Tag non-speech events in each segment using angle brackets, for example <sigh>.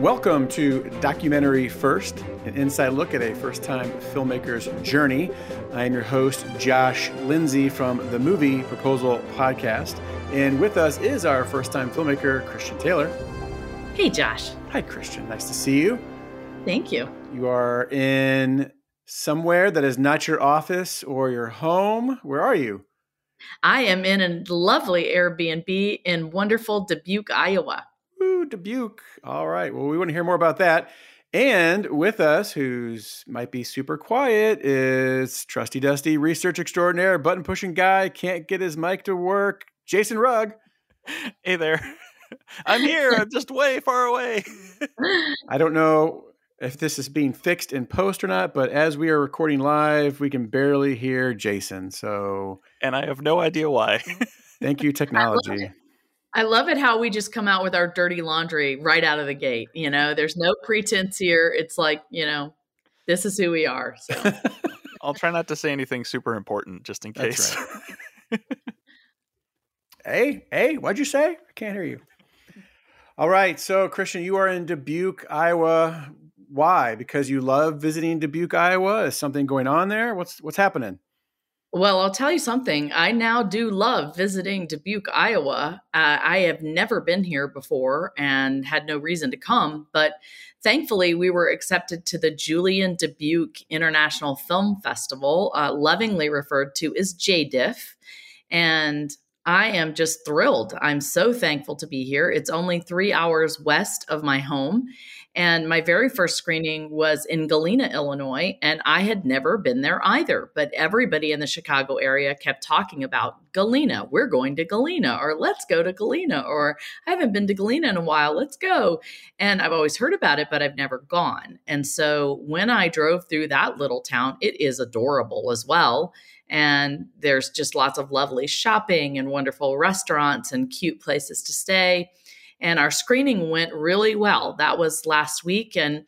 Welcome to Documentary First, an inside look at a first time filmmaker's journey. I am your host, Josh Lindsay from the Movie Proposal Podcast. And with us is our first time filmmaker, Christian Taylor. Hey, Josh. Hi, Christian. Nice to see you. Thank you. You are in somewhere that is not your office or your home. Where are you? I am in a lovely Airbnb in wonderful Dubuque, Iowa. Dubuque. All right. Well, we want to hear more about that. And with us, who's might be super quiet, is trusty dusty research extraordinaire, button pushing guy, can't get his mic to work, Jason Rugg. Hey there. <laughs> I'm here. I'm just way far away. <laughs> I don't know if this is being fixed in post or not, but as we are recording live, we can barely hear Jason. So, and I have no idea why. <laughs> thank you, technology. I love it how we just come out with our dirty laundry right out of the gate. You know, there's no pretense here. It's like, you know, this is who we are. So <laughs> I'll try not to say anything super important just in case. Right. <laughs> hey, hey, what'd you say? I can't hear you. All right. So, Christian, you are in Dubuque, Iowa. Why? Because you love visiting Dubuque, Iowa? Is something going on there? What's what's happening? Well, I'll tell you something. I now do love visiting Dubuque, Iowa. Uh, I have never been here before and had no reason to come, but thankfully, we were accepted to the Julien Dubuque International Film Festival, uh, lovingly referred to as JDIF. And I am just thrilled. I'm so thankful to be here. It's only three hours west of my home. And my very first screening was in Galena, Illinois, and I had never been there either. But everybody in the Chicago area kept talking about Galena. We're going to Galena, or let's go to Galena, or I haven't been to Galena in a while. Let's go. And I've always heard about it, but I've never gone. And so when I drove through that little town, it is adorable as well. And there's just lots of lovely shopping and wonderful restaurants and cute places to stay and our screening went really well. That was last week, and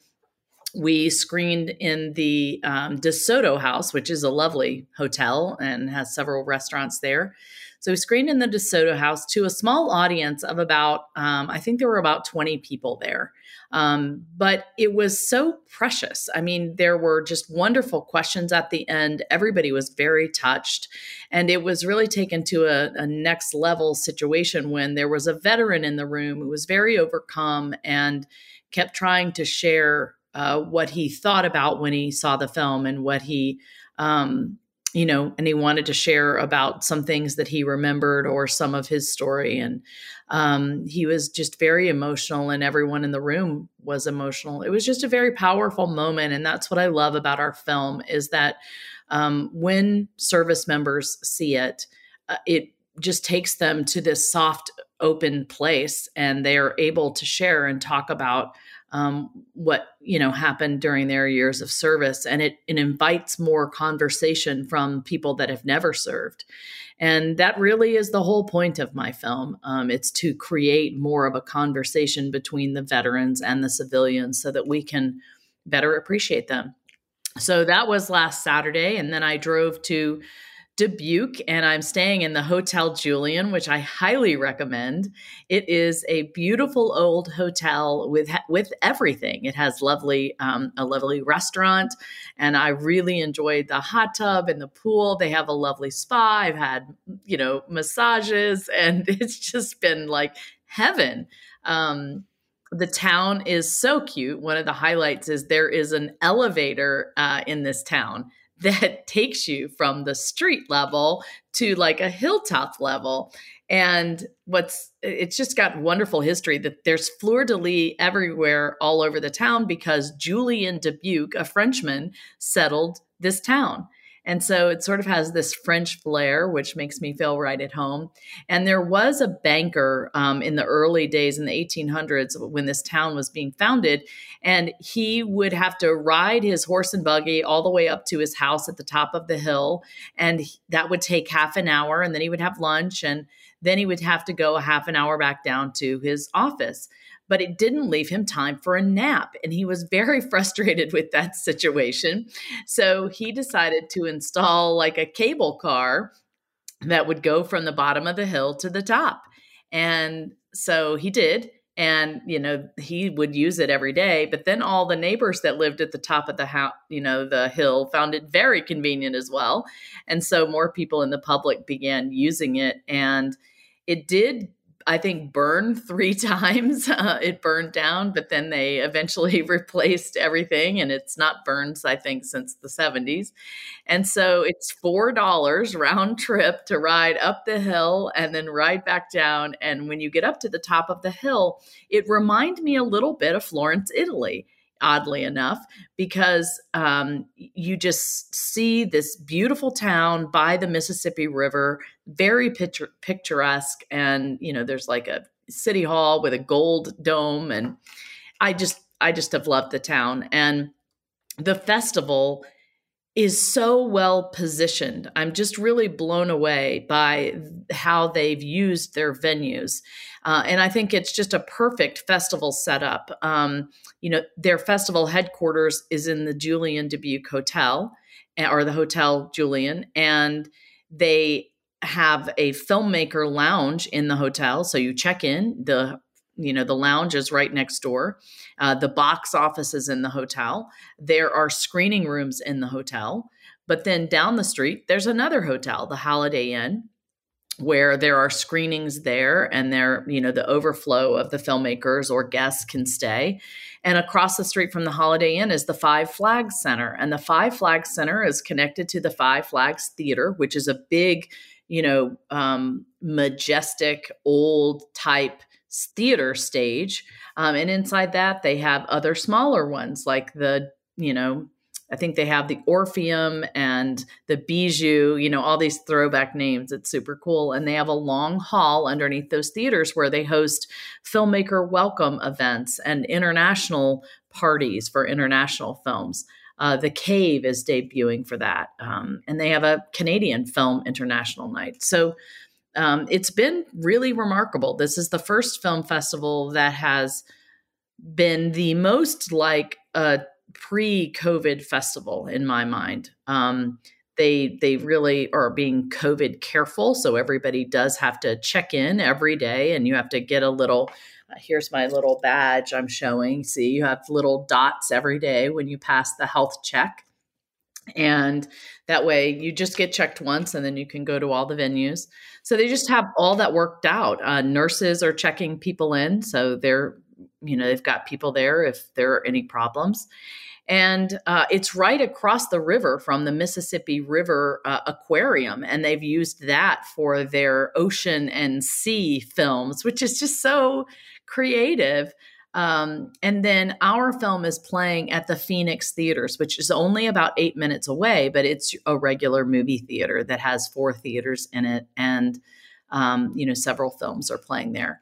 we screened in the um, DeSoto House, which is a lovely hotel and has several restaurants there. So we screened in the DeSoto House to a small audience of about, um, I think there were about 20 people there. Um, but it was so precious. I mean, there were just wonderful questions at the end. Everybody was very touched. And it was really taken to a, a next level situation when there was a veteran in the room who was very overcome and kept trying to share uh, what he thought about when he saw the film and what he um, you know, and he wanted to share about some things that he remembered or some of his story. And um, he was just very emotional, and everyone in the room was emotional. It was just a very powerful moment, and that's what I love about our film is that um, when service members see it, uh, it just takes them to this soft, open place, and they are able to share and talk about um, what you know happened during their years of service. And it, it invites more conversation from people that have never served. And that really is the whole point of my film. Um, it's to create more of a conversation between the veterans and the civilians so that we can better appreciate them. So that was last saturday and then i drove to Dubuque, and I'm staying in the Hotel Julien, which I highly recommend. It is a beautiful old hotel with with everything. It has lovely um, a lovely restaurant, and I really enjoyed the hot tub and the pool. They have a lovely spa. I've had you know massages, <laughs> and it's just been like heaven. Um, the town is so cute. One of the highlights is there is an elevator uh, in this town <laughs> that takes you from the street level to like a hilltop level. And what's it's just got wonderful history that there's fleur de lis everywhere all over the town because Julien Dubuque, a Frenchman, settled this town. And so it sort of has this French flair, which makes me feel right at home. And there was a banker um, in the early days in the 1800s when this town was being founded, and he would have to ride his horse and buggy all the way up to his house at the top of the hill. And that would take half an hour, and then he would have lunch, and then he would have to go a half an hour back down to his office but it didn't leave him time for a nap. And he was very <laughs> frustrated with that situation. So he decided to install like a cable car that would go from the bottom of the hill to the top. And so he did. and you know he would use it every day but then all the neighbors that lived at the top of the house you know the hill found it very convenient as well and so more people in the public began using it and it did I think burn three <laughs> times. Uh, it burned down, but then they eventually <laughs> replaced everything, and it's not burned, I think, since the 70s. And so it's $4 round trip to ride up the hill and then ride back down. And when you get up to the top of the hill, it reminded me a little bit of Florence, Italy oddly enough, because um, you just see this beautiful town by the Mississippi River, very picture- picturesque. And, you know, there's like a city hall with a gold dome. And I just, I just have loved the town. And the festival is so well positioned. I'm just really blown away by how they've used their venues. Uh, and I think it's just a perfect festival setup. Um, you know, their festival headquarters is in the Julien Dubuque Hotel eh, or the Hotel Julien, and they have a filmmaker lounge in the hotel. So you check in, the you know the lounge is right next door. Uh, the box office is in the hotel. There are screening rooms in the hotel. But then down the street there's another hotel the holiday inn where there are screenings there and there you know the overflow of the filmmakers or guests can stay. And across the street from the holiday inn is the five flags center. And the five flags center is connected to the five flags theater which is a big you know um, majestic old type theater stage. Um, and inside that, they have other smaller ones like the, you know, I think they have the Orpheum and the Bijou, you know, all these throwback names. It's super cool. And they have a long hall underneath those theaters where they host filmmaker welcome events and international parties for international films. Uh, the Cave is debuting for that. Um, and they have a Canadian Film International Night. So um, it's been really remarkable. This is the first film festival that has been the most like a pre-COVID festival in my mind. Um, they they really are being COVID careful, so everybody does have to check in every day, and you have to get a little. Uh, here's my little badge I'm showing. See, you have little dots every day when you pass the health check. And that way you just get checked once and then you can go to all the venues. So they just have all that worked out. Uh, nurses are checking people in. So they're, you know, they've got people there if there are any problems. And uh, it's right across the river from the Mississippi River uh, Aquarium. And they've used that for their ocean and sea films, which is just so creative. Um, and then our film is playing at the Phoenix Theaters, which is only about eight minutes away, but it's a regular movie theater that has four theaters in it, and um, you know several films are playing there.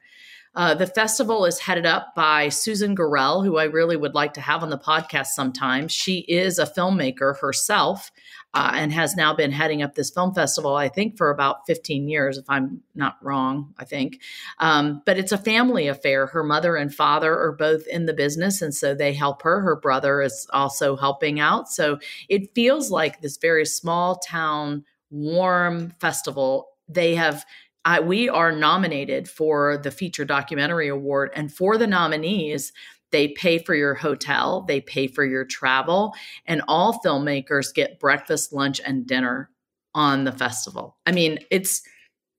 Uh, the festival is headed up by Susan Gorrell, who I really would like to have on the podcast sometime. She is a filmmaker herself uh, and has now been heading up this film festival, I think, for about 15 years, if I'm not wrong, I think. Um, but it's a family affair. Her mother and father are both in the business, and so they help her. Her brother is also helping out. So it feels like this very small town, warm festival. They have I, we are nominated for the feature documentary award and for the nominees they pay for your hotel, they pay for your travel, and all filmmakers get breakfast, lunch, and dinner on the festival. I mean, it's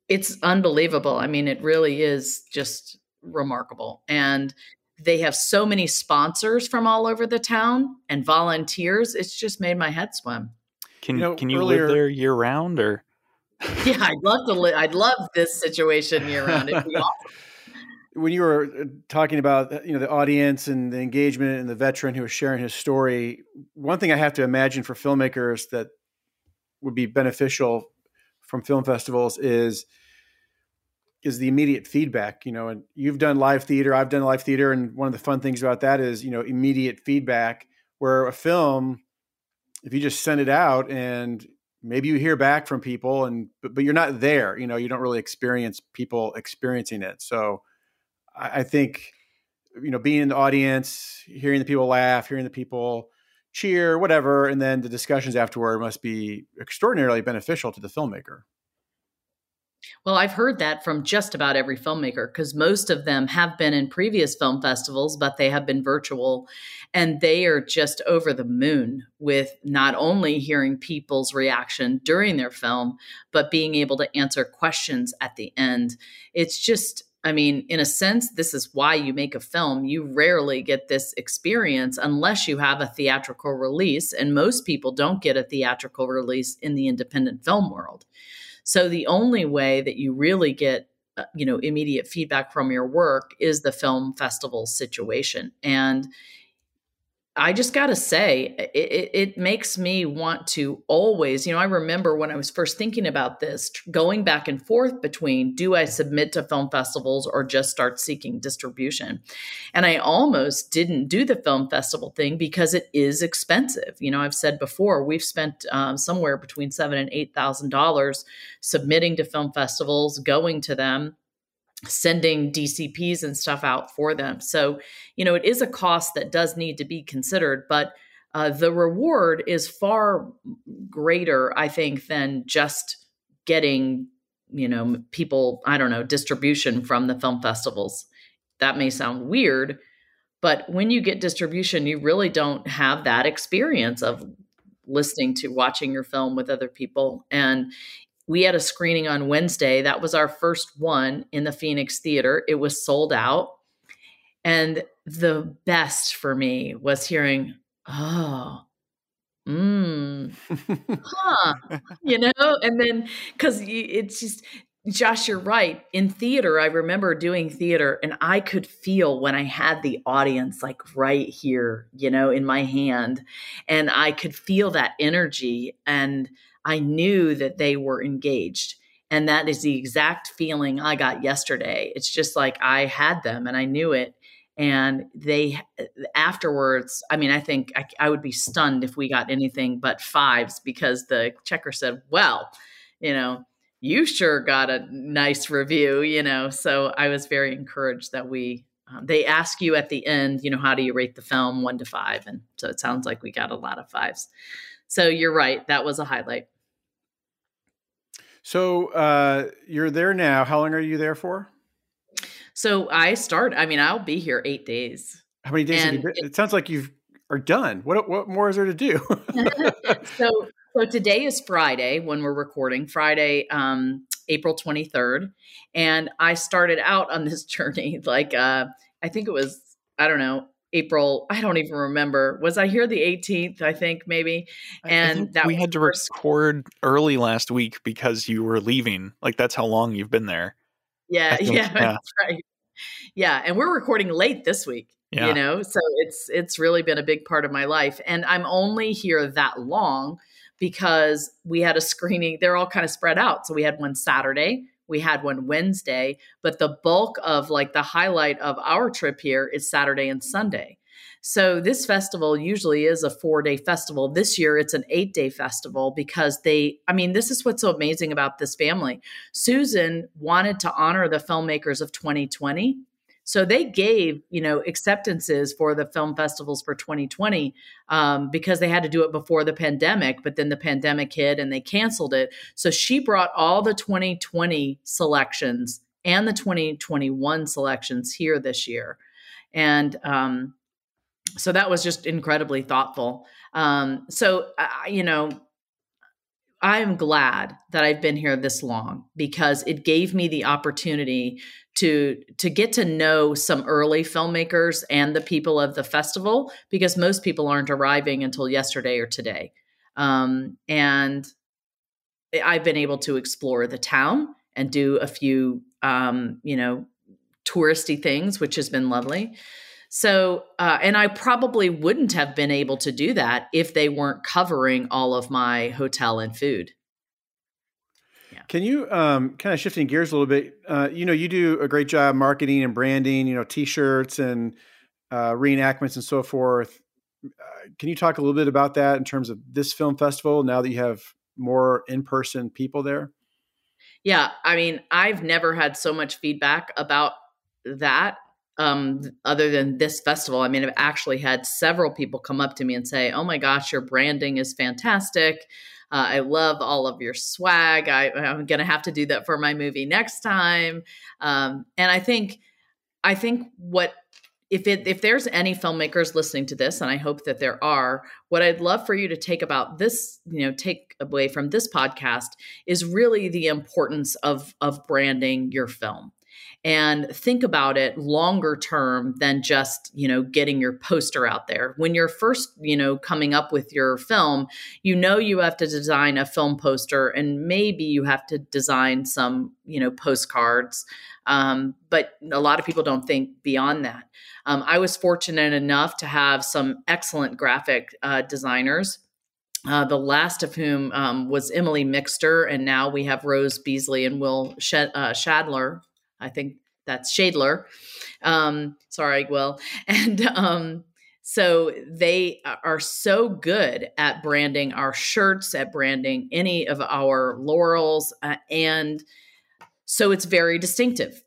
it's unbelievable. I mean, it really is just remarkable. And they have so many sponsors from all over the town and volunteers. It's just made my head swim. Can you know, can you earlier, live there year round or? yeah, I'd love to live. I'd love this situation year round. It'd be <laughs> awesome when you were uh, talking about uh, you know the audience and the engagement and the veteran who was sharing his story, one thing I have to imagine for filmmakers that would be beneficial from film festivals is is the immediate feedback. You know, and you've done live theater, I've done live theater, and one of the fun things about that is you know immediate feedback. Where a film, if you just send it out and maybe you hear back from people and but, but you're not there you know you don't really experience people experiencing it so I, think you know being in the audience, hearing the people laugh, hearing the people cheer, whatever, and then the discussions afterward must be extraordinarily beneficial to the filmmaker. Well, I've heard that from just about every filmmaker because most of them have been in previous film festivals, but they have been virtual. And they are just over the moon with not only hearing people's reaction during their film, but being able to answer questions at the end. It's just, I mean, in a sense, this is why you make a film. You rarely get this experience unless you have a theatrical release. And most people don't get a theatrical release in the independent film world. So the only way that you really get uh, you know immediate feedback from your work is the film festival situation and I just got to say, it, it, makes me want to always, you know, I remember when I was first thinking about this, going back and forth between do I submit to film festivals or just start seeking distribution? And I almost didn't do the film festival thing because it is expensive. You know, I've said before, we've spent um, somewhere between seven and eight thousand dollars submitting to film festivals, going to them sending DCPs and stuff out for them. So, you know, it is a cost that does need to be considered, but uh, the reward is far greater, I think, than just getting, you know, people, I don't know, distribution from the film festivals. That may sound weird, but when you get distribution, you really don't have that experience of listening to watching your film with other people and we had a screening on Wednesday. That was our first one in the Phoenix Theater. It was sold out. And the best for me was hearing, oh, mm, huh, you <laughs> know, and then because it's just, Josh, you're right. In theater, I remember doing theater and I could feel when I had the audience like right here, you know, in my hand. And I could feel that energy. And I knew that they were engaged. And that is the exact feeling I got yesterday. It's just like I had them and I knew it. And they afterwards, I mean, I think I, I would be stunned if we got anything but fives because the checker said, well, you know, you sure got a nice review, you know. So I was very encouraged that we um, they ask you at the end, you know, how do you rate the film one to five? And so it sounds like we got a lot of fives. So you're right. That was a highlight. So uh, you're there now. How long are you there for? So I start. I mean, I'll be here eight days. How many days? It, it, sounds like you are done. What what more is there to do? <laughs> so <laughs> so today is Friday when we're recording. Friday, um, April twenty third, and I started out on this <laughs> journey. Like uh, I think it was I don't know April. I don't even remember. Was I here the 18th? I think maybe. And that we had to record early last week because you were leaving. Like that's how long you've been there. Yeah, <laughs> think, yeah, yeah, right. Yeah, and we're recording late this week. Yeah. You know, so it's it's really been a big part of my life, and I'm only here that long because we had a screening. They're all kind of spread out. So we had one Saturday, we had one Wednesday, but the bulk of like the highlight of our trip here is Saturday and Sunday. So this festival usually is a four day festival. This year it's an eight day festival because they, I mean, this is what's so amazing about this family. Susan wanted to honor the filmmakers of 2020 so they gave, you know, acceptances for the film festivals for 2020 um, because they had to do it before the pandemic, but then the pandemic hit and they canceled it. So she brought all the 2020 selections and the 2021 selections here this year. And um, so that was just incredibly thoughtful. Um, so, uh, you know, I am glad that I've been here this long because it gave me the opportunity to to get to know some early filmmakers and the people of the festival because most people aren't arriving until yesterday or today. Um, and I've been able to explore the town and do a few, um, you know, touristy things, which has been lovely. So, uh, and I probably wouldn't have been able to do that if they weren't covering all of my hotel and food. Yeah. Can you um, kind of shifting gears a little bit? Uh, you know, you do a great job marketing and branding. You know, T-shirts and uh, reenactments and so forth. Uh, can you talk a little bit about that in terms of this film festival? Now that you have more in-person people there. Yeah, I mean, I've never had so much feedback about that um, other than this festival. I mean, I've actually had several people come up to me and say, "Oh my gosh, your branding is fantastic." Uh, I love all of your swag. I, am going to have to do that for my movie next time. Um, and I think, I think what if it if there's any filmmakers listening to this and i hope that there are what i'd love for you to take about this you know take away from this podcast is really the importance of of branding your film and think about it longer term than just you know getting your poster out there. When you're first you know coming up with your film you know you have to design a film poster and maybe you have to design some you know postcards um, but a lot of people don't think beyond that. Um, i was fortunate enough to have some excellent graphic uh, designers uh, the last of whom um, was Emily Mixter, and now we have Rose Beasley and Will uh, Shadler I think that's Shadler. Um, sorry, Will. <laughs> And um, so they are so good at branding our shirts, at branding any of our laurels, uh, and so it's very distinctive.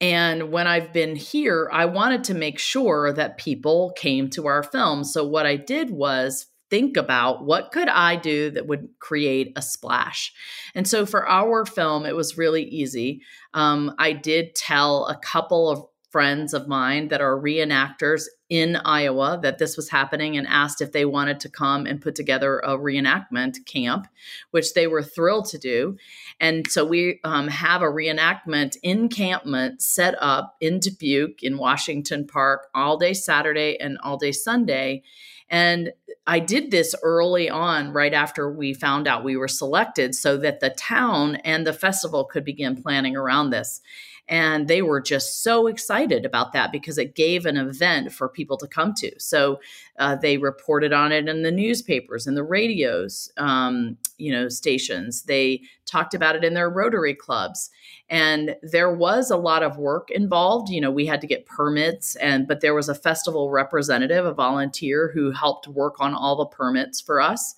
And when I've been here, I wanted to make sure that people came to our film. So what I did was think about what could I do that would create a splash. And so for our film, it was really easy. Um, I did tell a couple of friends of mine that are reenactors in Iowa that this was happening and asked if they wanted to come and put together a reenactment camp, which they were thrilled to do. And so we um, have a reenactment encampment set up in Dubuque in Washington Park all day Saturday and all day Sunday. And I did this early on, right after we found out we were selected, so that the town and the festival could begin planning around this. And they were just so excited about that because it gave an event for people to come to. So uh, they reported on it in the newspapers and the radios, um, you know, stations. They talked about it in their Rotary clubs. And there was a lot of work involved. You know, we had to get permits, and but there was a festival representative, a volunteer, who helped work on all the permits for us.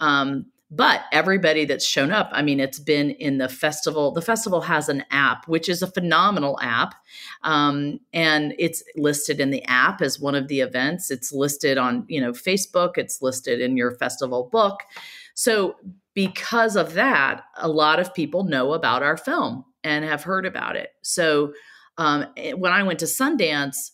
Um, but everybody that's shown up i mean it's been in the festival the festival has an app which is a phenomenal app. Um, and it's listed in the app as one of the events. It's listed on you know facebook. It's listed in your festival book. So because of that a lot of people know about our film and have heard about it so um, eh, when i went to sundance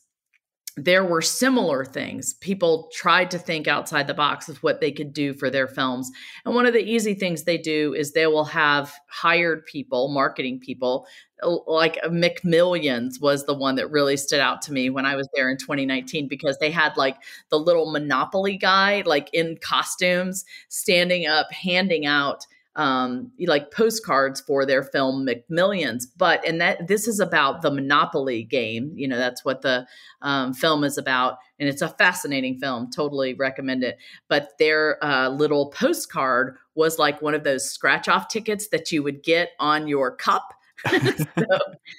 there were similar things. People tried to think outside the box of what they could do for their films. And one of the easy things they do is they will have hired people, marketing people, like McMillions was the one that really stood out to me when I was there in 2019 because they had like the little Monopoly guy, like in costumes, standing up, handing out um, like postcards for their film McMillions. But and that this is about the Monopoly game. You know, that's what the um, film is about, and it's a fascinating film. Totally recommend it. But their uh, little postcard was like one of those scratch off tickets that you would get on your cup. <laughs> so,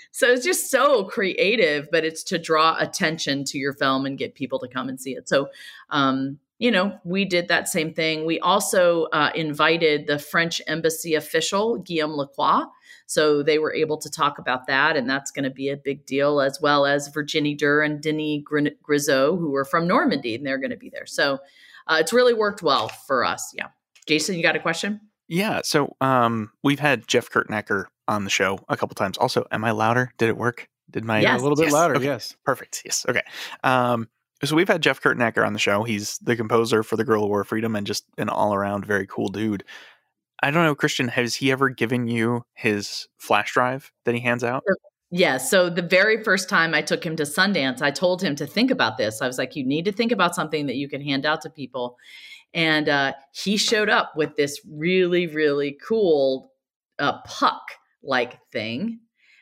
so it's just so creative, but it's to draw attention to your film and get people to come and see it. So, um, you know, we did that same thing. We also uh, invited the French embassy official, Guillaume Lacroix. So they were able to talk about that, and that's going to be a big deal, as well as Virginie Durr and Denis Grisot, who are from Normandy, and they're going to be there. So uh, it's really worked well for us. Yeah. Jason, you got a question? Yeah. So um, we've had Jeff Kurtenacker on the show a couple times. Also, am I louder? Did it work? Did my yes. a little bit yes. louder? Okay. Yes. Perfect. Yes. Okay. Um, so we've had Jeff Kurtenacker on the show. He's the composer for the Girl Who Wore Freedom and just an all around very cool dude. I don't know, Christian, has he ever given you his flash drive that he hands out? Yeah. So the very first time I took him to Sundance, I told him to think about this. I was like, you need to think about something that you can hand out to people. And uh, he showed up with this really, really cool uh, puck like thing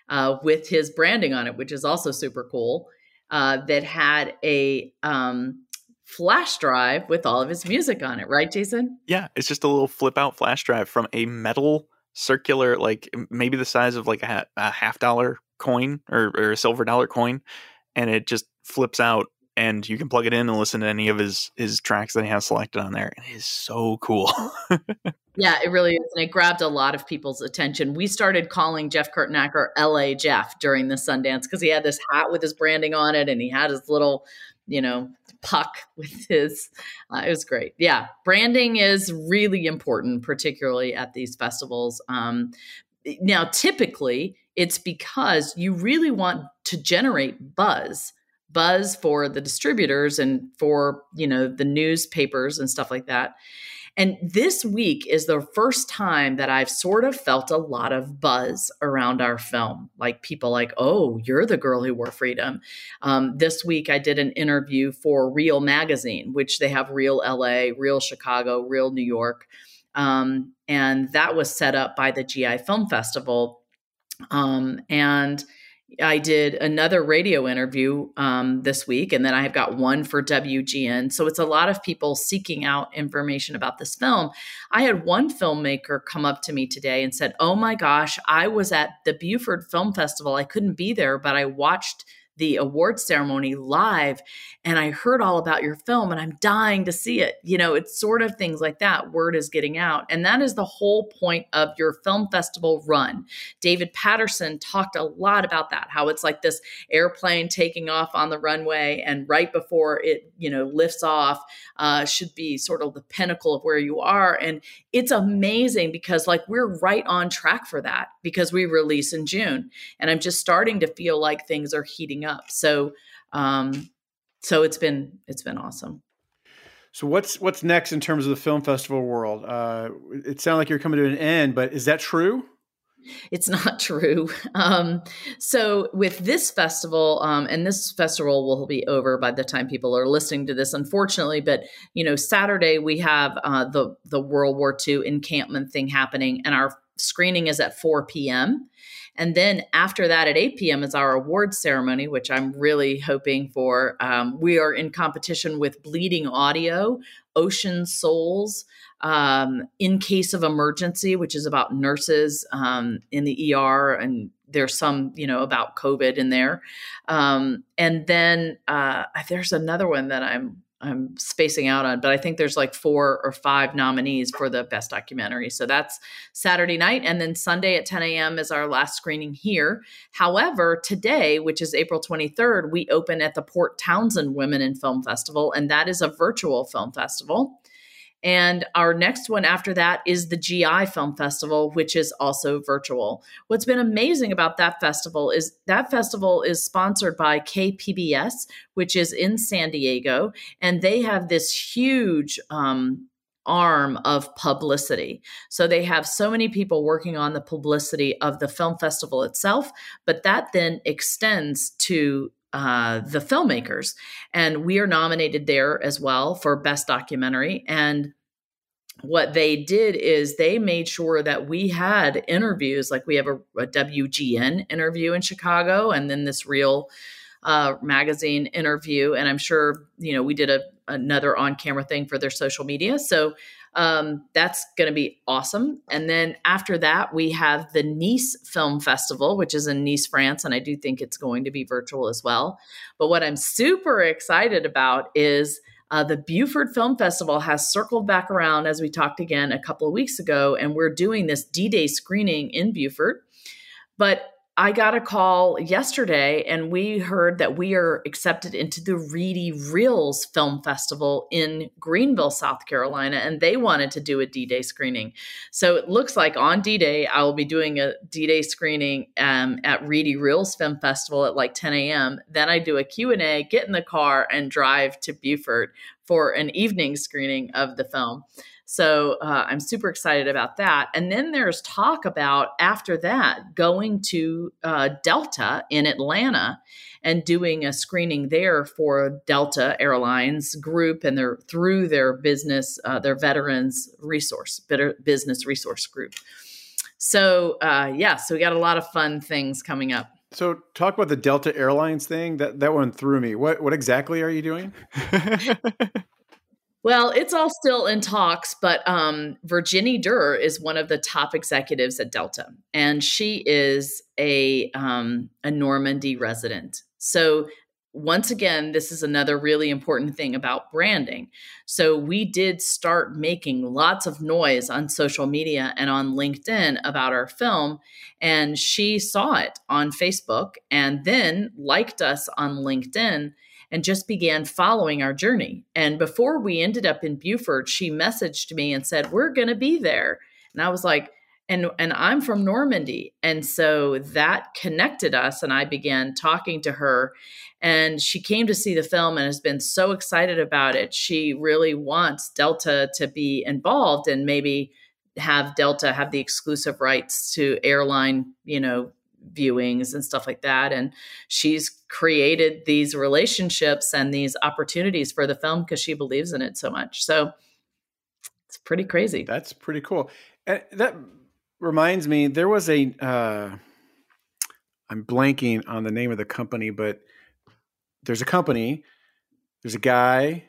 uh, with his branding on it, which is also super cool uh, that had a um, flash drive with all of his music on it, right, Jason? Yeah, it's just a little flip out flash drive from a metal circular, like maybe the size of like a, a half dollar coin or, or, a silver dollar coin, and it just flips out and you can plug it in and listen to any of his his tracks that he has selected on there. It is so cool. <laughs> yeah, it really is, and it grabbed a lot of people's attention. We started calling Jeff Kurtenacker "L.A. Jeff" during the Sundance because he had this hat with his branding on it, and he had his little, you know, puck with his. Uh, it was great. Yeah, branding is really important, particularly at these festivals. Um, now, typically, it's because you really want to generate buzz buzz for the distributors and for you know the newspapers and stuff like that and this week is the first time that I've sort of felt a lot of buzz around our film. Like people like, oh, you're the girl who wore freedom. Um, this week I did an interview for Real Magazine, which they have Real LA, Real Chicago, Real New York. Um, and that was set up by the GI Film Festival. Um, and I did another radio interview um, this week, and then I've got one for WGN. So it's a lot of people seeking out information about this film. I had one filmmaker come up to me today and said, Oh my gosh, I was at the Beaufort Film Festival. I couldn't be there, but I watched the award ceremony live and I heard all about your film and I'm dying to see it. You know, it's sort of things like that. Word is getting out. And that is the whole point of your film festival run. David Patterson talked a lot about that, how it's like this airplane taking off on the runway and right before it, you know, lifts off uh, should be sort of the pinnacle of where you are. And it's amazing because like we're right on track for that because we release in June. And I'm just starting to feel like things are heating up. So, um, so it's been it's been awesome. So what's what's next in terms of the film festival world? Uh, it sounds like you're coming to an end, but is that true? It's <laughs> not true. Um, so with this festival, um, and this festival will be over by the time people are listening to this, unfortunately. But you know, Saturday we have uh, the the World War II encampment thing happening, and our screening is at 4 p.m. And then after that, at 8 p.m., is our awards ceremony, which I'm really hoping for. Um, we are in competition with Bleeding Audio, Ocean Souls, um, In Case of Emergency, which is about nurses um, in the ER. And there's some, you know, about COVID in there. Um, and then uh, there's another one that I'm I'm spacing out on, but I think there's like four or five nominees for the best documentary. So that's Saturday night. And then Sunday at 10 a.m. is our last screening here. However, today, which is April 23rd, we open at the Port Townsend Women in Film Festival, and that is a virtual film festival. And our next one after that is the GI Film Festival, which is also virtual. What's been amazing about that festival is that festival is sponsored by KPBS, which is in San Diego, and they have this huge um, arm of publicity. So they have so many people working on the publicity of the film festival itself, but that then extends to uh, the filmmakers. And we are nominated there as well for Best Documentary. And what they did is they made sure that we had interviews, like we have a, a WGN interview in Chicago, and then this real uh, magazine interview. And I'm sure, you know, we did a, another on camera thing for their social media. So um, that's going to be awesome. And then after that, we have the Nice Film Festival, which is in Nice, France. And I do think it's going to be virtual as well. But what I'm super excited about is uh, the Beaufort Film Festival has circled back around, as we talked again a couple of weeks ago, and we're doing this D Day screening in Beaufort. But I got a call yesterday and we heard that we are accepted into the Reedy Reels Film Festival in Greenville, South Carolina, and they wanted to do a D Day screening. So it looks like on D Day, I will be doing a D Day screening um, at Reedy Reels Film Festival at like 10 a.m. Then I do a Q&A, get in the car, and drive to Beaufort for an evening screening of the film. So uh, I'm super excited about that. And then there's talk about after that going to uh, Delta in Atlanta and doing a screening there for Delta Airlines group and their through their business, uh, their veterans resource, business resource group. So uh, yeah, so we got a lot of fun things coming up. So talk about the Delta Airlines thing. That that one threw me. What what exactly are you doing? <laughs> Well, it's all still in talks, but um, Virginie Durr is one of the top executives at Delta, and she is a um, a Normandy resident. So once again, this is another really important thing about branding. So we did start making lots of noise on social media and on LinkedIn about our film. And she saw it on Facebook and then liked us on LinkedIn and just began following our journey. And before we ended up in Beaufort, she messaged me and said, We're going to be there. And I was like, and and I'm from Normandy and so that connected us and I began talking to her and she came to see the film and has been so excited about it she really wants Delta to be involved and maybe have Delta have the exclusive rights to airline you know viewings and stuff like that and she's created these relationships and these opportunities for the film because she believes in it so much so it's pretty crazy that's pretty cool and that reminds me there was a uh, I'm blanking on the name of the company, but there's a company, there's a guy,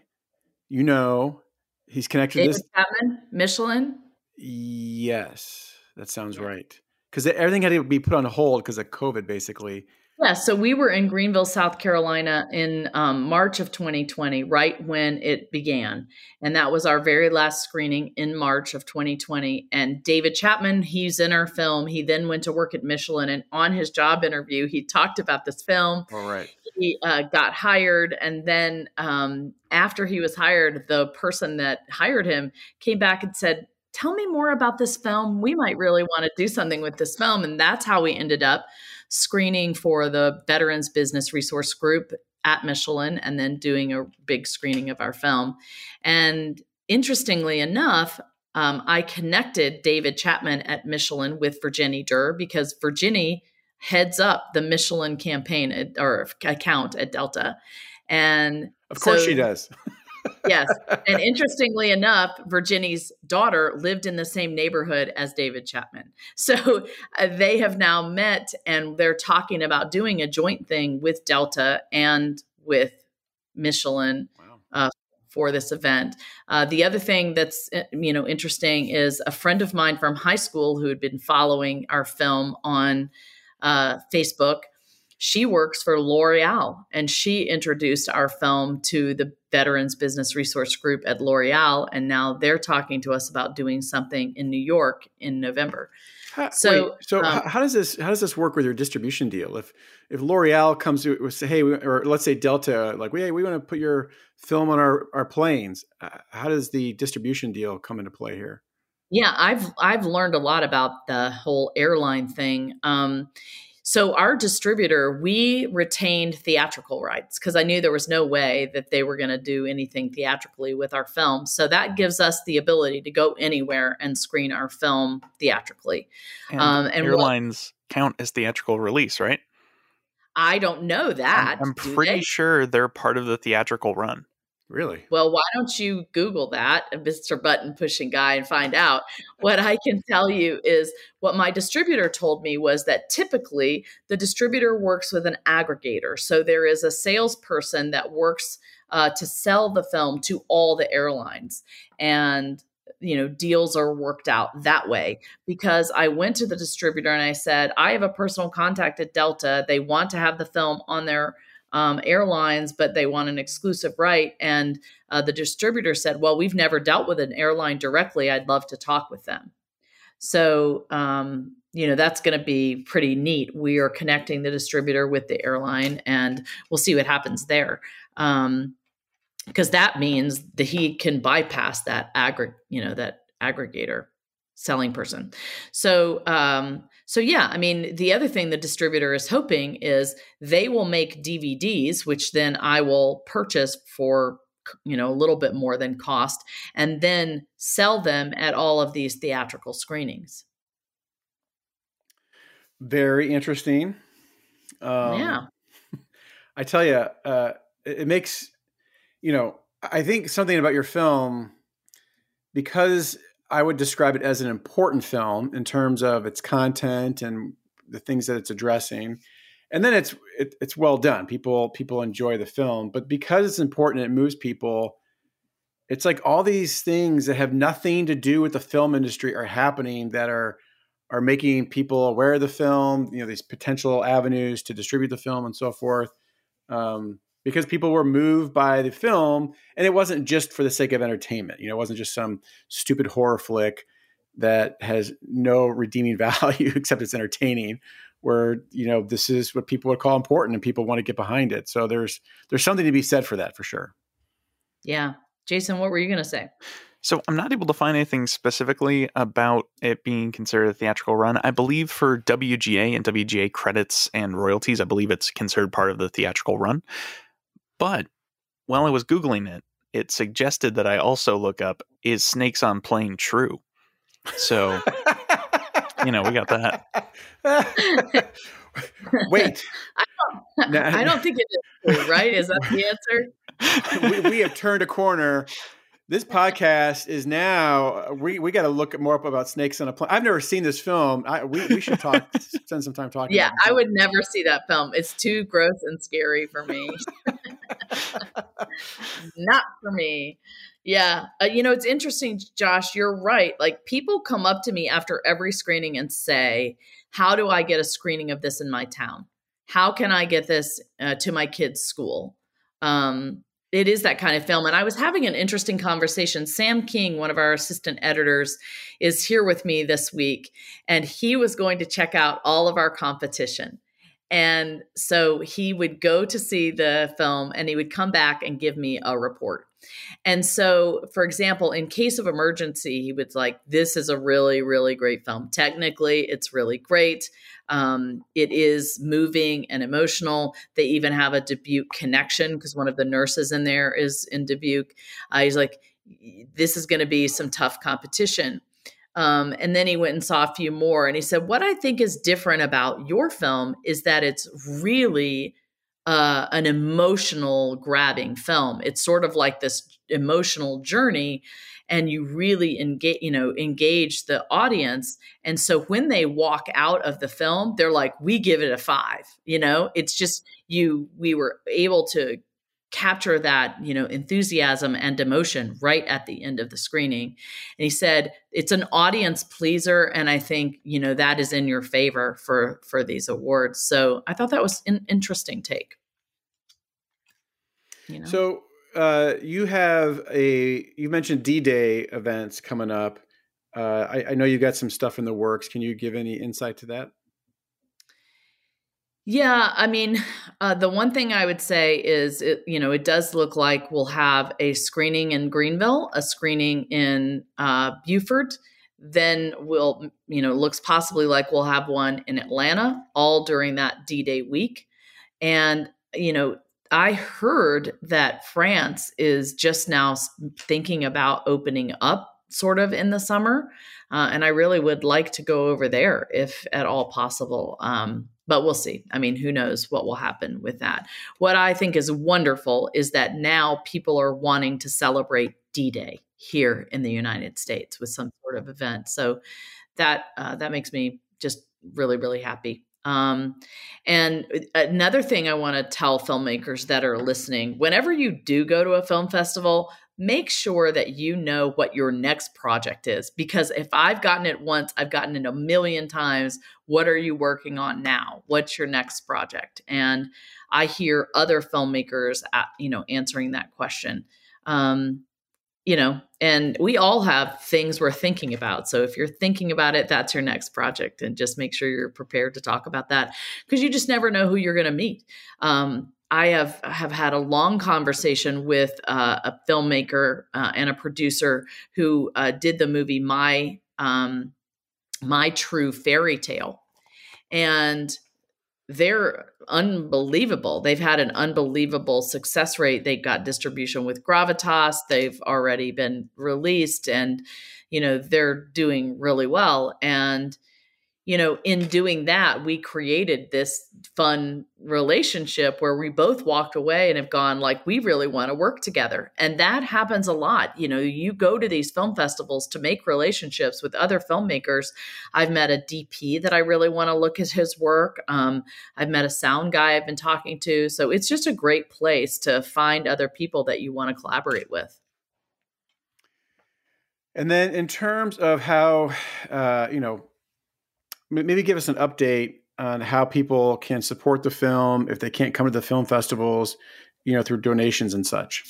you know, he's connected David to this. Chapman, Michelin. Yes, that sounds right. Because everything had to be put on hold because of COVID, basically. Yeah, so we were in Greenville, South Carolina in um, March of 2020, right when it began. And that was our very last screening in March of 2020. And David Chapman, he's in our film. He then went to work at Michelin. And on his job interview, he talked about this film. All right. He uh, got hired. And then um, after he was hired, the person that hired him came back and said, Tell me more about this film. We might really want to do something with this film. And that's how we ended up screening for the Veterans Business Resource Group at Michelin and then doing a big screening of our film. And interestingly enough, um, I connected David Chapman at Michelin with Virginie Durr because Virginie heads up the Michelin campaign at, or account at Delta. And of course so, she does. <laughs> yes. And interestingly enough, Virginie's daughter lived in the same neighborhood as David Chapman. So uh, they have now met and they're talking about doing a joint thing with Delta and with Michelin. Wow. Uh, for this event. Uh, the other thing that's uh, you know interesting is a friend of mine from high school who had been following our film on uh, Facebook she works for L'Oreal and she introduced our film to the Veterans Business Resource Group at L'Oreal. And now they're talking to us about doing something in New York in November. How, so, wait, so um, how does this how does this work with your distribution deal? If if L'Oreal comes to say, hey, or let's say Delta, like, we we want to put your film on our our planes, uh, how does the distribution deal come into play here? Yeah, I've I've learned a lot about the whole airline thing. Um, so our distributor, we retained theatrical rights because I knew there was no way that they were going to do anything theatrically with our film. So that gives us the ability to go anywhere and screen our film theatrically. And, um, and airlines count as theatrical release, right? I don't know that. I'm, I'm pretty they? sure they're part of the theatrical run. Really? Well, why don't you Google that, Mr. Button pushing guy, and find out? what I can tell you is what my distributor told me was that typically the distributor works with an aggregator. So there is a salesperson that works uh, to sell the film to all the airlines. And you know deals are worked out that way because i went to the distributor and i said i have a personal contact at delta they want to have the film on their um, airlines, but they want an exclusive right. And uh, the distributor said, Well, we've never dealt with an airline directly. I'd love to talk with them. So, um, you know, that's going to be pretty neat. We are connecting the distributor with the airline, and we'll see what happens there. Um, because that means that he can bypass that aggr- you know, that aggregator selling person. So, um, so yeah, I mean, the other thing the distributor is hoping is they will make DVDs, which then I will purchase for you know a little bit more than cost, and then sell them at all of these theatrical screenings. Very interesting. Um, yeah, I tell you, uh, it makes you know. I think something about your film because I would describe it as an important film in terms of its content and the things that it's addressing. And then it's it, it's well done. People people enjoy the film, but because it's important, it moves people. It's like all these things that have nothing to do with the film industry are happening that are are making people aware of the film. You know these potential avenues to distribute the film and so forth. Um, because people were moved by the film and it wasn't just for the sake of entertainment. You know, it wasn't just some stupid horror flick that has no redeeming <laughs> value except it's entertaining where you know this is what people would call important and people want to get behind it so there's there's something to be said for that for sure yeah jason what were you going to say so I'm not able to find anything specifically about it being considered a theatrical run. I believe for WGA and WGA credits and royalties, I believe it's considered part of the theatrical run. But while I was Googling it, it suggested that I also look up is Snakes on Plane true? So, you know, we got that. Wait. I don't, I don't think it is true, right? Is that the answer? we, we have turned a corner this podcast is now we we got to look more up about snakes on a plane. I've never seen this film. I, we we should talk spend some time talking. Yeah, I would never see that film. It's too gross and scary for me. Not for me. Yeah, uh, you know it's interesting, Josh. You're right. Like people come up to me after every screening and say, "How do I get a screening of this in my town? How can I get this uh, to my kids' school?" Um, it is that kind of film. And I was having an interesting conversation. Sam King, one of our assistant editors, is here with me this week, and he was going to check out all of our competition. And so he would go to see the film and he would come back and give me a report. And so, for example, in case of emergency, he was like, This is a really, really great film. Technically, it's really great. Um, it is moving and emotional. They even have a Dubuque connection because one of the nurses in there is in Dubuque. Uh, he's like, This is going to be some tough competition. Um, and then he went and saw a few more. And he said, What I think is different about your film is that it's really uh, an emotional grabbing film. It's sort of like this emotional journey and you really engage you know engage the audience and so when they walk out of the film they're like we give it a 5 you know it's just you we were able to capture that you know enthusiasm and emotion right at the end of the screening. And he said it's an audience pleaser and i think you know that is in your favor for for these awards. So i thought that was an interesting take. You know? so uh, you have a you mentioned d-day events coming up. Uh, I, I know you got some stuff in the works. Can you give any insight to that yeah, I mean, uh, the one thing I would say is, it, you know, it does look like we'll have a screening in Greenville, a screening in uh, Beaufort. Then we'll, you know, looks possibly like we'll have one in Atlanta, all during that D Day week. And, you know, I heard that France is just now thinking about opening up sort of in the summer. Uh, and I really would like to go over there if at all possible. Um, but we'll see. I mean, who knows what will happen with that. What I think is wonderful is that now people are wanting to celebrate D Day here in the United States with some sort of event. So that uh, that makes me just really really happy. Um, and another thing I want to tell filmmakers that are listening: whenever you do go to a film festival, make sure that you know what your next project is. Because if I've gotten it once, I've gotten it a million times. What are you working on now? What's your next project? And I hear other filmmakers, at, you know, answering that question. Um, you know, and we all have things we're thinking about. So if you're thinking about it, that's your next project, and just make sure you're prepared to talk about that because you just never know who you're going to meet. Um, I have have had a long conversation with uh, a filmmaker uh, and a producer who uh, did the movie My um, My True Fairy Tale, and they're unbelievable. They've had an unbelievable success rate. They got distribution with Gravitas. They've already been released, and you know they're doing really well. And you know, in doing that, we created this fun relationship where we both walked away and have gone like we really want to work together. And that happens a lot. You know, you go to these film festivals to make relationships with other filmmakers. I've met a DP that I really want to look at his work. Um, I've met a sound guy I've been talking to. So it's just a great place to find other people that you want to collaborate with. And then in terms of how, uh, you know, maybe give us an update on how people can support the film if they can't come to the film festivals you know, through donations and such?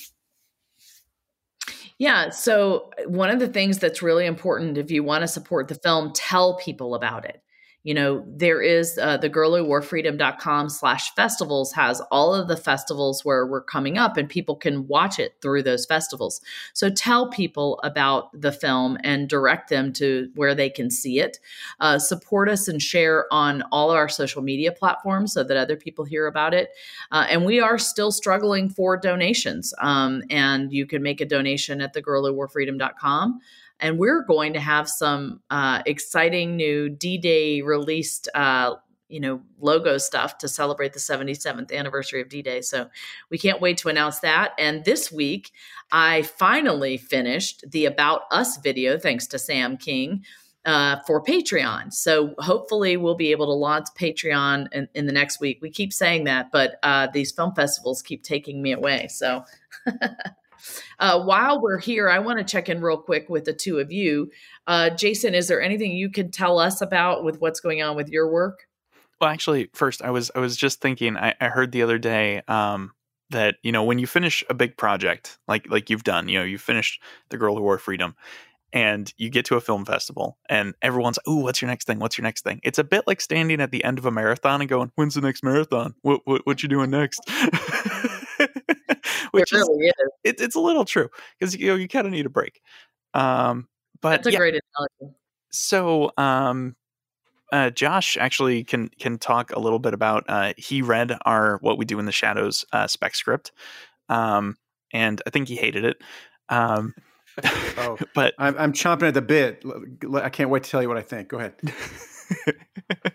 Yeah. So, uh, one of the things that's really important if you want to support the film, tell people about it you know there is uh, the girlwhoworefreedom.com slash festivals has all of the festivals where we're coming up and people can watch it through those festivals. So tell people about the film and direct them to where they can see it. Uh, support us and share on all of our social media platforms so that other people hear about it. Uh, and we are still struggling for donations. Um, and you can make a donation at thegirlwhoworefreedom.com and we're going to have some uh, exciting new D-Day released, uh, you know, logo stuff to celebrate the 77th anniversary of D-Day. So we can't wait to announce that. And this week, I finally finished the About Us video, thanks to Sam King. Uh, for Patreon. So hopefully we'll be able to launch Patreon in, in the next week. We keep saying that, but uh, these film festivals keep taking me away. So <laughs> Uh, while we're here, I want to check in real quick with the two of you. Uh, Jason, is there anything you can tell us about with what's going on with your work? Well, actually, first I was I was just thinking. I, I heard the other day um, that you know when you finish a big project like like you've done, you know, you finished the Girl Who Wore Freedom, and you get to a film festival and everyone's oh what's your next thing what's your next thing it's a bit like standing at the end of a marathon and going when's the next marathon what what, what you doing next <laughs> <laughs> which it really is, is. It, it's a little true because you know you kind of need a break. Um, but that's a yeah. great analogy. So, um, uh, Josh actually can can talk a little bit about. Uh, he read our "What We Do in the Shadows" uh, spec script, um, and I think he hated it. Um, oh, <laughs> but I'm, I'm chomping at the bit. I can't wait to tell you what I think. Go ahead. <laughs>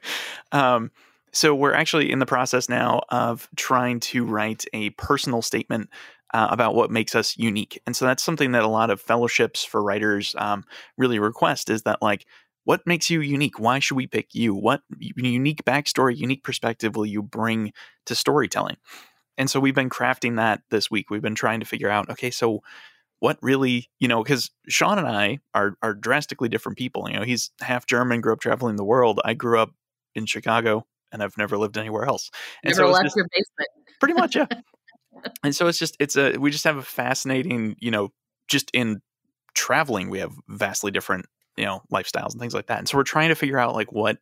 um, so we're actually in the process now of trying to write a personal statement uh, about what makes us unique. And so that's something that a lot of fellowships for writers um, really request is that like what makes you unique? Why should we pick you? What unique backstory, unique perspective will you bring to storytelling? And so we've been crafting that this week. We've been trying to figure out, okay, so what really, you know, because Sean and I are are drastically different people. You know, he's half German, grew up traveling the world. I grew up in Chicago, and I've never lived anywhere else. And never so left just, your basement. Pretty much, yeah. <laughs> and so it's just it's a we just have a fascinating, you know, just in traveling, we have vastly different, you know, lifestyles and things like that. And so we're trying to figure out like what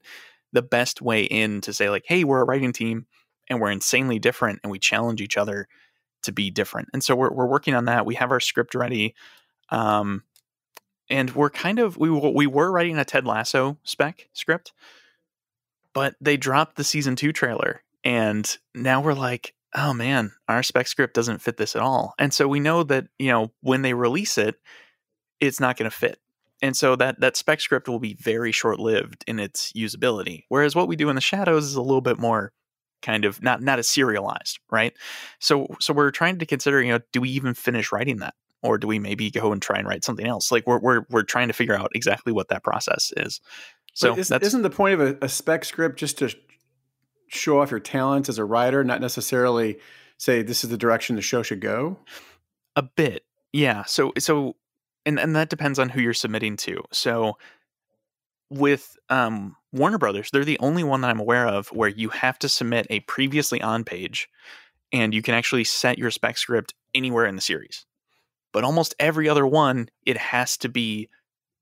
the best way in to say like, hey, we're a writing team and we're insanely different and we challenge each other to be different. And so we're we're working on that. We have our script ready. Um, and we're kind of we we were writing a Ted Lasso spec script, but they dropped the season two trailer, and now we're like, oh man, our spec script doesn't fit this at all. And so we know that you know when they release it, it's not going to fit. And so that that spec script will be very short lived in its usability. Whereas what we do in the shadows is a little bit more kind of not not as serialized, right? So so we're trying to consider, you know, do we even finish writing that? Or do we maybe go and try and write something else? Like we're we're we're trying to figure out exactly what that process is. So is, not the point of a, a, spec script just to show off your talents as a writer, not necessarily say this is the direction the show should go? A bit, yeah. So so, and and that depends on who you're submitting to. So with um, Warner Brothers, they're the only one that I'm aware of where you have to submit a previously on page, and you can actually set your spec script anywhere in the series. But almost every other one, it has to be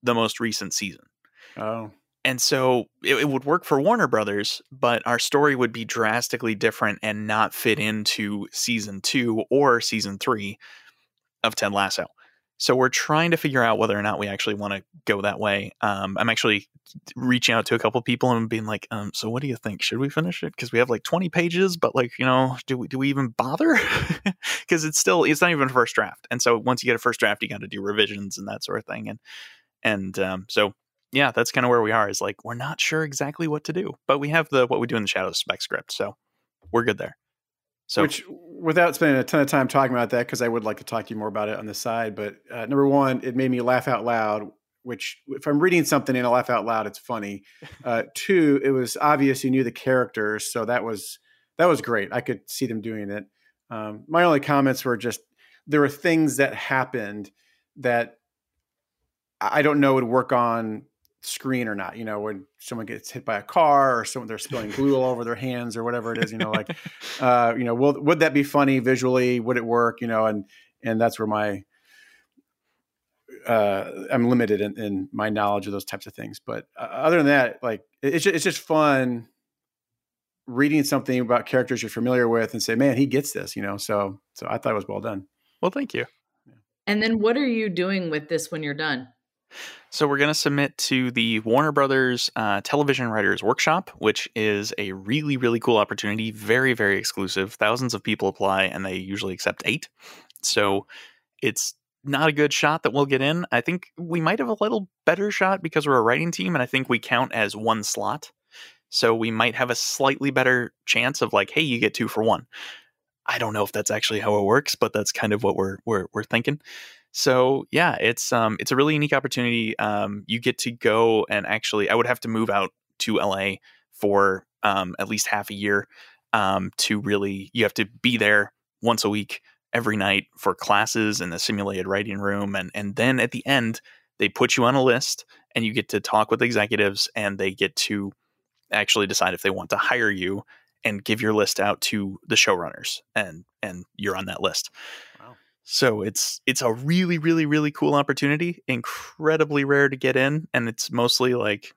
the most recent season. Oh and so it, it, would work for Warner Brothers, but our story would be drastically different and not fit into season two or season three of Ted Lasso. So we're trying to figure out whether or not we actually want to go that way. Um, I'm actually reaching out to a couple people and being like, um, "So what do you think? Should we finish it? Because we have like 20 pages, but like you know, do we do we even bother? <laughs> Because it's still it's not even a first draft, and so once you get a first draft, you got to do revisions and that sort of thing. And and um, so yeah, that's kind of where we are. Is like we're not sure exactly what to do, but we have the what we do in the shadows spec script, so we're good there. So, which without spending a ton of time talking about that, because I would like to talk to you more about it on the side. But uh, number one, it made me laugh out loud. Which, if I'm reading something and I laugh out loud, it's funny. Uh, <laughs> two, it was obvious you knew the characters, so that was that was great. I could see them doing it. Um, my only comments were just there were things that happened that I don't know would work on screen or not. You know, when someone gets hit by a car or someone they're spilling glue all over their hands or whatever it is. You know, like, <laughs> uh, you know, will would that be funny visually? Would it work? You know, and and that's where my uh, I'm limited in, in, my knowledge of those types of things. But uh, other than that, like it's just, it's just fun reading something about characters you're familiar with and say, man, he gets this, you know? So, so I thought it was well done. Well, thank you. And then what are you doing with this when you're done? So we're going to submit to the Warner Brothers uh, Television Writers Workshop, which is a really, really cool opportunity. Very, very exclusive. Thousands of people apply, and they usually accept eight. So it's not a good shot that we'll get in. I think we might have a little better shot because we're a writing team, and I think we count as one slot. So we might have a slightly better chance of like, hey, you get two for one. I don't know if that's actually how it works, but that's kind of what we're we're we're thinking. So yeah, it's um it's a really unique opportunity. Um, you get to go and actually, I would have to move out to LA for um at least half a year um to really you have to be there once a week every night for classes in the simulated writing room and and then at the end they put you on a list and you get to talk with executives and they get to actually decide if they want to hire you and give your list out to the showrunners and and you're on that list. Wow. So it's it's a really really really cool opportunity, incredibly rare to get in and it's mostly like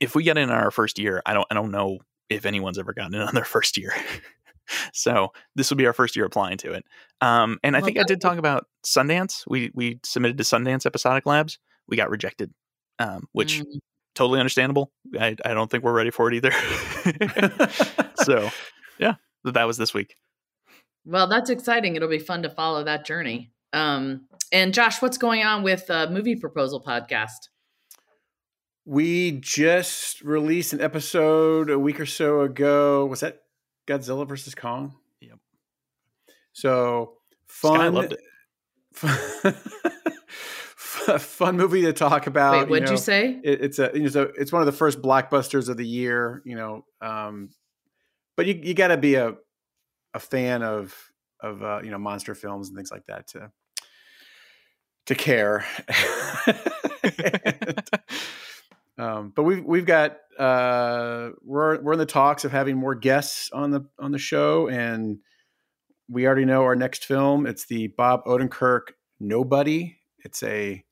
if we get in our first year, I don't I don't know if anyone's ever gotten in on their <laughs> first year. so this will be our first year applying to it. Um, and I well, think I did talk about Sundance. We we submitted to Sundance Episodic Labs. We got rejected, um, which mm. totally understandable. I, I don't think we're ready for it either. <laughs> <laughs> so yeah, that was this week. Well, that's exciting. It'll be fun to follow that journey. Um, and Josh, what's going on with uh, Movie Proposal Podcast? We just released an episode a week or so ago. Was that Godzilla versus Kong. Yep. So fun. Sky loved it. <laughs> fun movie to talk about. Wait, what'd you, know, you say? It, it's a you know, it's one of the first blockbusters of the year. You know, um, but you you got to be a a fan of of uh, you know monster films and things like that to to care. and, um, but we've we've got uh, we're we're in the talks of having more guests on the on the show, and we already know our next film. It's the Bob Odenkirk Nobody. It's a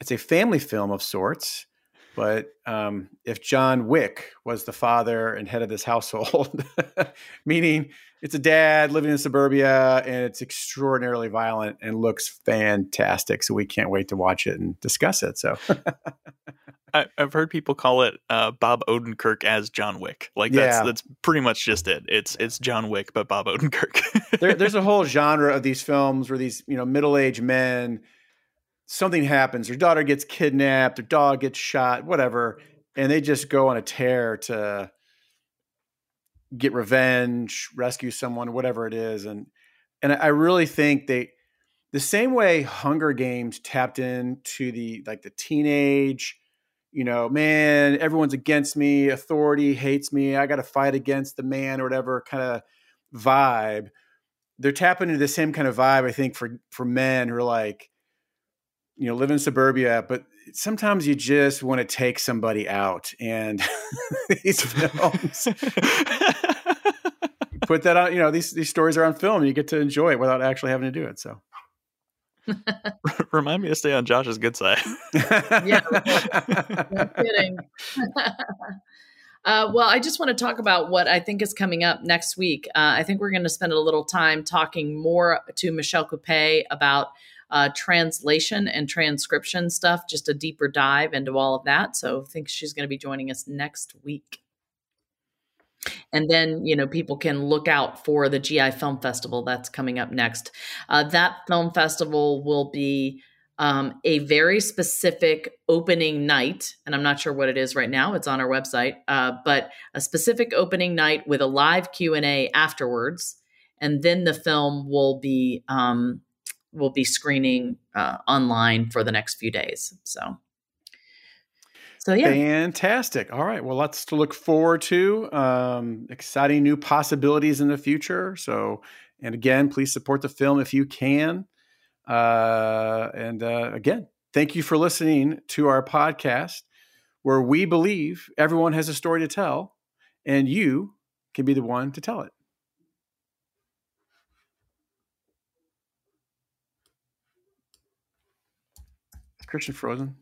it's a family film of sorts. But um, if John Wick was the father and head of this household, <laughs> meaning it's a dad living in suburbia and it's extraordinarily violent and looks fantastic. So we can't wait to watch it and discuss it. So <laughs> I, have heard people call it uh, Bob Odenkirk as John Wick. Like that's yeah. that's pretty much just it. It's it's John Wick, but Bob Odenkirk. <laughs> there, there's a whole genre of these films where these you know middle aged men, something happens, their daughter gets kidnapped, their dog gets shot, whatever, and they just go on a tear to get revenge, rescue someone, whatever it is, and and I really think they the same way Hunger Games tapped into the like the teenage you know, man, everyone's against me, authority hates me, I got to fight against the man or whatever kind of vibe. They're tapping into the same kind of vibe, I think, for for men who are like, you know, live in suburbia, but sometimes you just want to take somebody out, and <laughs> these films put that on. You know, these these stories are on film, and you get to enjoy it without actually having to do it. So. <laughs> Remind me to stay on Josh's good side. yeah, <laughs> no kidding. Uh, well, I just want to talk about what I think is coming up next week. Uh, I think we're going to spend a little time talking more to Michelle Coupet about uh, translation and transcription stuff, just a deeper dive into all of that. So I think she's going to be joining us next week. And then, you know, people can look out for the GI Film Festival that's coming up next. Uh, that film festival will be um, a very specific opening night, and I'm not sure what it is right now. It's on our website, uh, but a specific opening night with a live Q and A afterwards, and then the film will be um, will be screening uh, online for the next few days. So so yeah, fantastic. All right, well, let's to look forward to um, exciting new possibilities in the future. So, and again, please support the film if you can. Uh, and uh, again, thank you for listening to our podcast where we believe everyone has a story to tell and you can be the one to tell it. Christian frozen?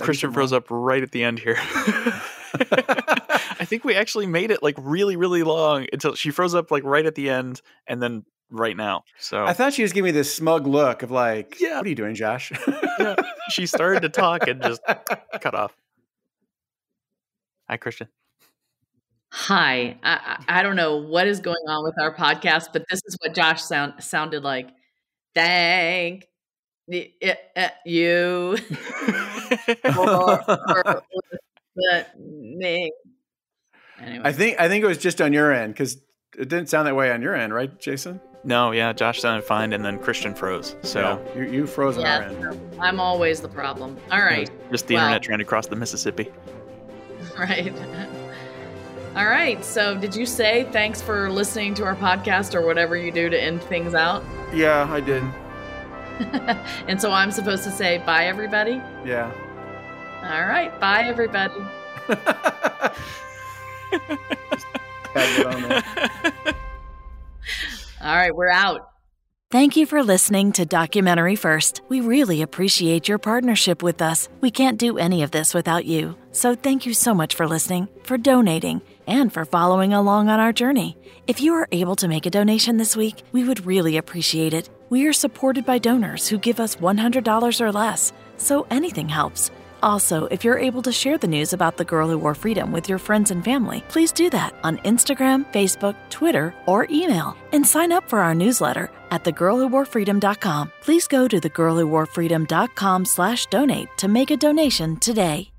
Christian froze up right at the end here. <laughs> I think we actually made it like really, really long until she froze up like right at the end and then right now. So I thought she was giving me this smug look of like, Yeah. what are you doing, Josh? yeah, she started to talk and just <laughs> cut off. Hi, Christian. Hi. I, I I don't know what is going on with our podcast, but this is what Josh sound sounded like. Thank y- y- uh, you for, for listening. Anyway, I think I think it was just on your end because it didn't sound that way on your end, right, Jason? No, yeah, Josh sounded fine, and then Christian froze. So Yeah, you, you froze on our yeah, end. I'm always the problem. All right. just the Well- internet trying to cross the Mississippi. <laughs> Right. All right. So, did you say thanks for listening to our podcast or whatever you do to end things out? Yeah, I did. <laughs> and so I'm supposed to say bye, everybody? Yeah. All right. Bye, everybody. Tag it on there. All right. We're out. Thank you for listening to Documentary First. We really appreciate your partnership with us. We can't do any of this without you. So thank you so much for listening, for donating, and for following along on our journey. If you are able to make a donation this week, we would really appreciate it. We are supported by donors who give us $100 or less, so anything helps. Also, if you're able to share the news about the girl who wore freedom with your friends and family, please do that on Instagram, Facebook, Twitter, or email. And sign up for our newsletter at thegirlwhoworefreedom.com. Please go to thegirlwhoworefreedom.com slash donate to make a donation today.